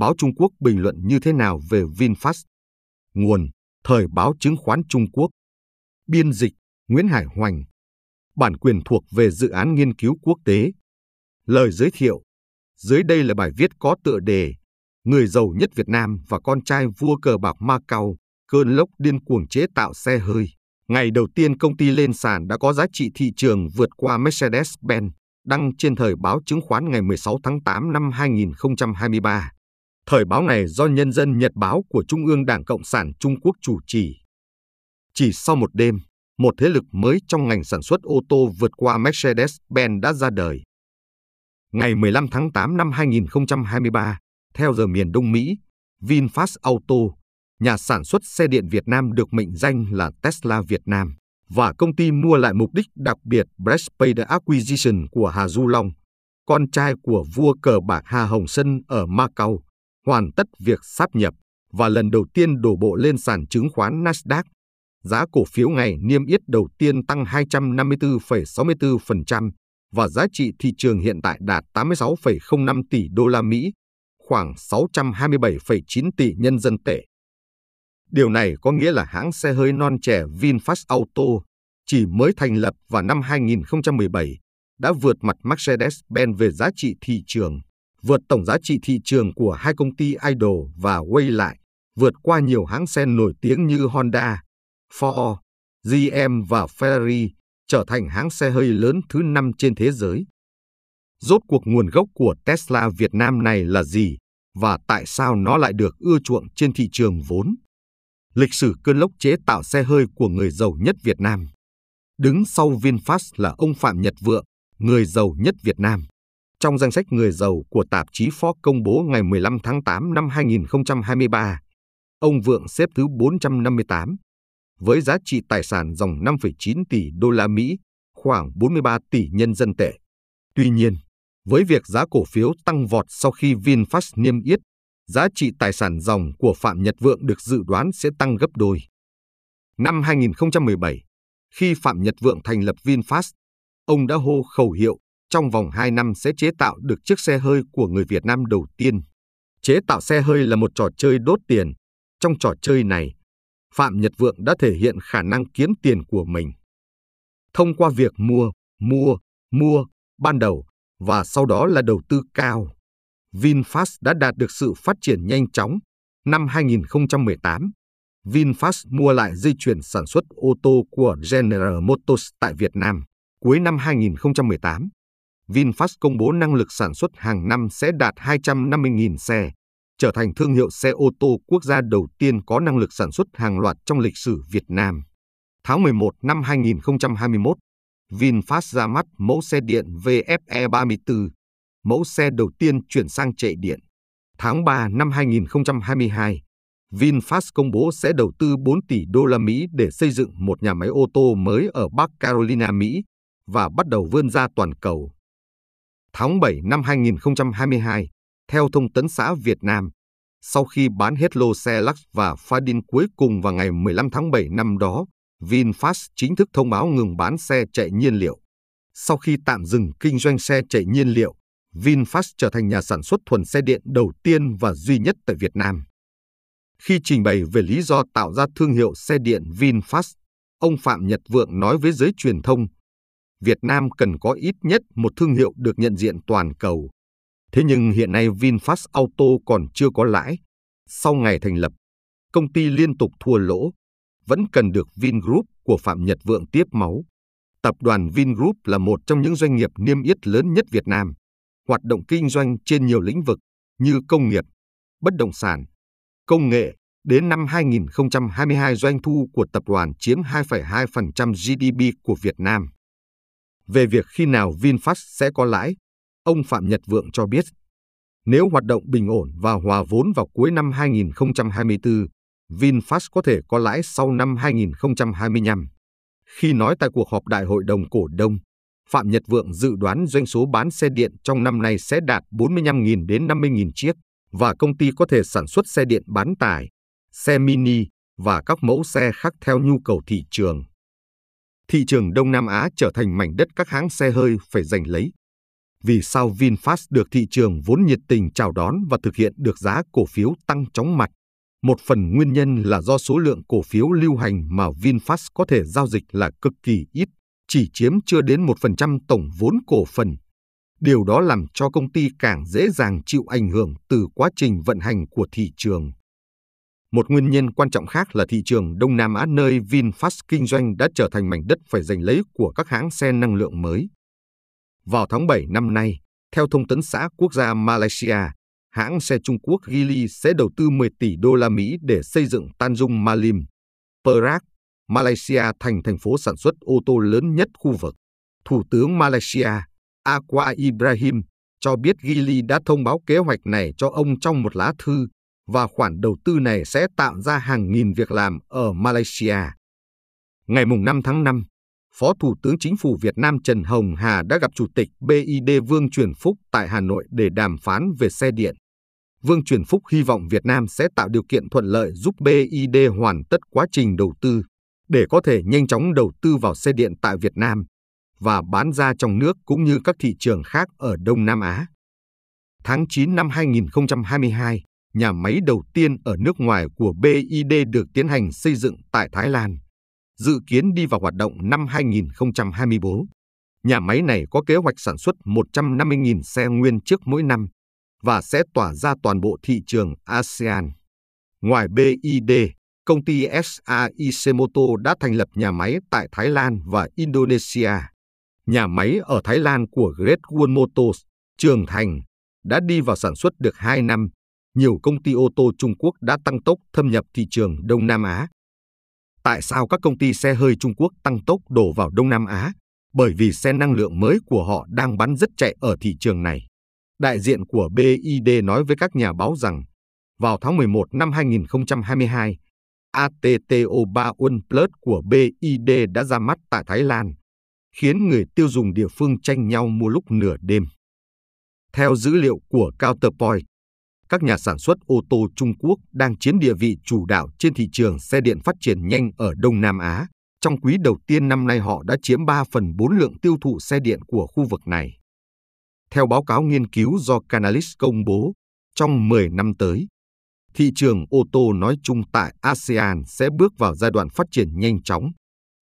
báo Trung Quốc bình luận như thế nào về VinFast? Nguồn, Thời báo chứng khoán Trung Quốc. Biên dịch, Nguyễn Hải Hoành. Bản quyền thuộc về dự án nghiên cứu quốc tế. Lời giới thiệu. Dưới đây là bài viết có tựa đề Người giàu nhất Việt Nam và con trai vua cờ bạc Macau, cơn lốc điên cuồng chế tạo xe hơi. Ngày đầu tiên công ty lên sàn đã có giá trị thị trường vượt qua Mercedes-Benz, đăng trên thời báo chứng khoán ngày 16 tháng 8 năm 2023. Thời báo này do Nhân dân Nhật báo của Trung ương Đảng Cộng sản Trung Quốc chủ trì. Chỉ sau một đêm, một thế lực mới trong ngành sản xuất ô tô vượt qua Mercedes-Benz đã ra đời. Ngày 15 tháng 8 năm 2023, theo giờ miền Đông Mỹ, VinFast Auto, nhà sản xuất xe điện Việt Nam được mệnh danh là Tesla Việt Nam, và công ty mua lại mục đích đặc biệt Breastplate Acquisition của Hà Du Long, con trai của vua cờ bạc Hà Hồng Sân ở Macau, hoàn tất việc sáp nhập và lần đầu tiên đổ bộ lên sàn chứng khoán Nasdaq. Giá cổ phiếu ngày niêm yết đầu tiên tăng 254,64% và giá trị thị trường hiện tại đạt 86,05 tỷ đô la Mỹ, khoảng 627,9 tỷ nhân dân tệ. Điều này có nghĩa là hãng xe hơi non trẻ VinFast Auto chỉ mới thành lập vào năm 2017 đã vượt mặt Mercedes-Benz về giá trị thị trường, vượt tổng giá trị thị trường của hai công ty Idol và Way lại, vượt qua nhiều hãng xe nổi tiếng như Honda, Ford, GM và Ferrari, trở thành hãng xe hơi lớn thứ năm trên thế giới. Rốt cuộc nguồn gốc của Tesla Việt Nam này là gì và tại sao nó lại được ưa chuộng trên thị trường vốn? Lịch sử cơn lốc chế tạo xe hơi của người giàu nhất Việt Nam. Đứng sau VinFast là ông Phạm Nhật Vượng, người giàu nhất Việt Nam. Trong danh sách người giàu của tạp chí Forbes công bố ngày 15 tháng 8 năm 2023, ông Vượng xếp thứ 458 với giá trị tài sản dòng 5,9 tỷ đô la Mỹ, khoảng 43 tỷ nhân dân tệ. Tuy nhiên, với việc giá cổ phiếu tăng vọt sau khi VinFast niêm yết, giá trị tài sản dòng của Phạm Nhật Vượng được dự đoán sẽ tăng gấp đôi. Năm 2017, khi Phạm Nhật Vượng thành lập VinFast, ông đã hô khẩu hiệu trong vòng 2 năm sẽ chế tạo được chiếc xe hơi của người Việt Nam đầu tiên. Chế tạo xe hơi là một trò chơi đốt tiền. Trong trò chơi này, Phạm Nhật Vượng đã thể hiện khả năng kiếm tiền của mình. Thông qua việc mua, mua, mua, ban đầu và sau đó là đầu tư cao, VinFast đã đạt được sự phát triển nhanh chóng. Năm 2018, VinFast mua lại dây chuyền sản xuất ô tô của General Motors tại Việt Nam. Cuối năm 2018, VinFast công bố năng lực sản xuất hàng năm sẽ đạt 250.000 xe, trở thành thương hiệu xe ô tô quốc gia đầu tiên có năng lực sản xuất hàng loạt trong lịch sử Việt Nam. Tháng 11 năm 2021, VinFast ra mắt mẫu xe điện VFE 34, mẫu xe đầu tiên chuyển sang chạy điện. Tháng 3 năm 2022, VinFast công bố sẽ đầu tư 4 tỷ đô la Mỹ để xây dựng một nhà máy ô tô mới ở Bắc Carolina, Mỹ và bắt đầu vươn ra toàn cầu. Tháng 7 năm 2022, theo thông tấn xã Việt Nam, sau khi bán hết lô xe Lux và Fadin cuối cùng vào ngày 15 tháng 7 năm đó, VinFast chính thức thông báo ngừng bán xe chạy nhiên liệu. Sau khi tạm dừng kinh doanh xe chạy nhiên liệu, VinFast trở thành nhà sản xuất thuần xe điện đầu tiên và duy nhất tại Việt Nam. Khi trình bày về lý do tạo ra thương hiệu xe điện VinFast, ông Phạm Nhật Vượng nói với giới truyền thông, Việt Nam cần có ít nhất một thương hiệu được nhận diện toàn cầu. Thế nhưng hiện nay VinFast Auto còn chưa có lãi. Sau ngày thành lập, công ty liên tục thua lỗ, vẫn cần được Vingroup của Phạm Nhật Vượng tiếp máu. Tập đoàn Vingroup là một trong những doanh nghiệp niêm yết lớn nhất Việt Nam, hoạt động kinh doanh trên nhiều lĩnh vực như công nghiệp, bất động sản, công nghệ. Đến năm 2022 doanh thu của tập đoàn chiếm 2,2% GDP của Việt Nam. Về việc khi nào VinFast sẽ có lãi, ông Phạm Nhật Vượng cho biết, nếu hoạt động bình ổn và hòa vốn vào cuối năm 2024, VinFast có thể có lãi sau năm 2025. Khi nói tại cuộc họp đại hội đồng cổ đông, Phạm Nhật Vượng dự đoán doanh số bán xe điện trong năm nay sẽ đạt 45.000 đến 50.000 chiếc và công ty có thể sản xuất xe điện bán tải, xe mini và các mẫu xe khác theo nhu cầu thị trường. Thị trường Đông Nam Á trở thành mảnh đất các hãng xe hơi phải giành lấy. vì sao VinFast được thị trường vốn nhiệt tình chào đón và thực hiện được giá cổ phiếu tăng chóng mặt. Một phần nguyên nhân là do số lượng cổ phiếu lưu hành mà VinFast có thể giao dịch là cực kỳ ít, chỉ chiếm chưa đến 1% tổng vốn cổ phần. Điều đó làm cho công ty càng dễ dàng chịu ảnh hưởng từ quá trình vận hành của thị trường. Một nguyên nhân quan trọng khác là thị trường Đông Nam Á nơi VinFast kinh doanh đã trở thành mảnh đất phải giành lấy của các hãng xe năng lượng mới. Vào tháng 7 năm nay, theo thông tấn xã quốc gia Malaysia, hãng xe Trung Quốc Geely sẽ đầu tư 10 tỷ đô la Mỹ để xây dựng Tanjung Malim, Perak, Malaysia thành thành phố sản xuất ô tô lớn nhất khu vực. Thủ tướng Malaysia, Aqua Ibrahim, cho biết Geely đã thông báo kế hoạch này cho ông trong một lá thư và khoản đầu tư này sẽ tạo ra hàng nghìn việc làm ở Malaysia. Ngày 5 tháng 5, Phó Thủ tướng Chính phủ Việt Nam Trần Hồng Hà đã gặp Chủ tịch BID Vương Truyền Phúc tại Hà Nội để đàm phán về xe điện. Vương Truyền Phúc hy vọng Việt Nam sẽ tạo điều kiện thuận lợi giúp BID hoàn tất quá trình đầu tư để có thể nhanh chóng đầu tư vào xe điện tại Việt Nam và bán ra trong nước cũng như các thị trường khác ở Đông Nam Á. Tháng 9 năm 2022, nhà máy đầu tiên ở nước ngoài của BID được tiến hành xây dựng tại Thái Lan dự kiến đi vào hoạt động năm 2024. Nhà máy này có kế hoạch sản xuất 150.000 xe nguyên chiếc mỗi năm và sẽ tỏa ra toàn bộ thị trường ASEAN. Ngoài BID, công ty SAIC Moto đã thành lập nhà máy tại Thái Lan và Indonesia. Nhà máy ở Thái Lan của Great Wall Motors, Trường Thành, đã đi vào sản xuất được 2 năm. Nhiều công ty ô tô Trung Quốc đã tăng tốc thâm nhập thị trường Đông Nam Á Tại sao các công ty xe hơi Trung Quốc tăng tốc đổ vào Đông Nam Á? Bởi vì xe năng lượng mới của họ đang bán rất chạy ở thị trường này. Đại diện của BID nói với các nhà báo rằng, vào tháng 11 năm 2022, ATTO3 OnePlus của BID đã ra mắt tại Thái Lan, khiến người tiêu dùng địa phương tranh nhau mua lúc nửa đêm. Theo dữ liệu của Counterpoint, các nhà sản xuất ô tô Trung Quốc đang chiếm địa vị chủ đạo trên thị trường xe điện phát triển nhanh ở Đông Nam Á. Trong quý đầu tiên năm nay họ đã chiếm 3 phần 4 lượng tiêu thụ xe điện của khu vực này. Theo báo cáo nghiên cứu do Canalys công bố, trong 10 năm tới, thị trường ô tô nói chung tại ASEAN sẽ bước vào giai đoạn phát triển nhanh chóng.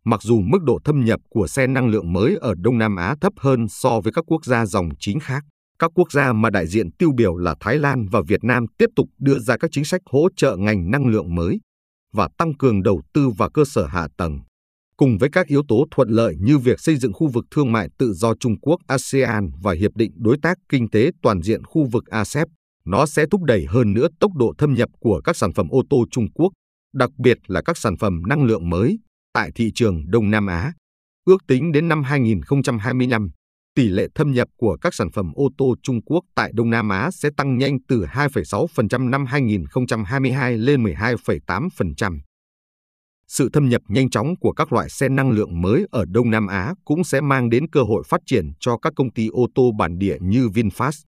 Mặc dù mức độ thâm nhập của xe năng lượng mới ở Đông Nam Á thấp hơn so với các quốc gia dòng chính khác. Các quốc gia mà đại diện tiêu biểu là Thái Lan và Việt Nam tiếp tục đưa ra các chính sách hỗ trợ ngành năng lượng mới và tăng cường đầu tư vào cơ sở hạ tầng. Cùng với các yếu tố thuận lợi như việc xây dựng khu vực thương mại tự do Trung Quốc ASEAN và Hiệp định Đối tác Kinh tế Toàn diện khu vực ASEP, nó sẽ thúc đẩy hơn nữa tốc độ thâm nhập của các sản phẩm ô tô Trung Quốc, đặc biệt là các sản phẩm năng lượng mới, tại thị trường Đông Nam Á. Ước tính đến năm 2025, tỷ lệ thâm nhập của các sản phẩm ô tô Trung Quốc tại Đông Nam Á sẽ tăng nhanh từ 2,6% năm 2022 lên 12,8%. Sự thâm nhập nhanh chóng của các loại xe năng lượng mới ở Đông Nam Á cũng sẽ mang đến cơ hội phát triển cho các công ty ô tô bản địa như VinFast.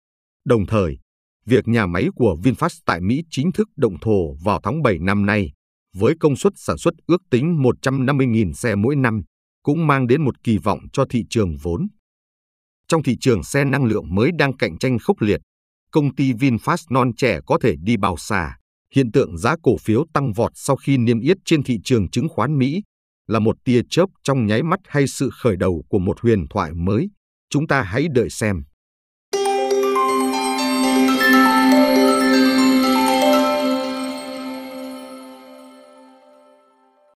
Đồng thời, việc nhà máy của VinFast tại Mỹ chính thức động thổ vào tháng 7 năm nay, với công suất sản xuất ước tính 150.000 xe mỗi năm, cũng mang đến một kỳ vọng cho thị trường vốn. Trong thị trường xe năng lượng mới đang cạnh tranh khốc liệt, công ty VinFast non trẻ có thể đi bao xa. Hiện tượng giá cổ phiếu tăng vọt sau khi niêm yết trên thị trường chứng khoán Mỹ là một tia chớp trong nháy mắt hay sự khởi đầu của một huyền thoại mới. Chúng ta hãy đợi xem.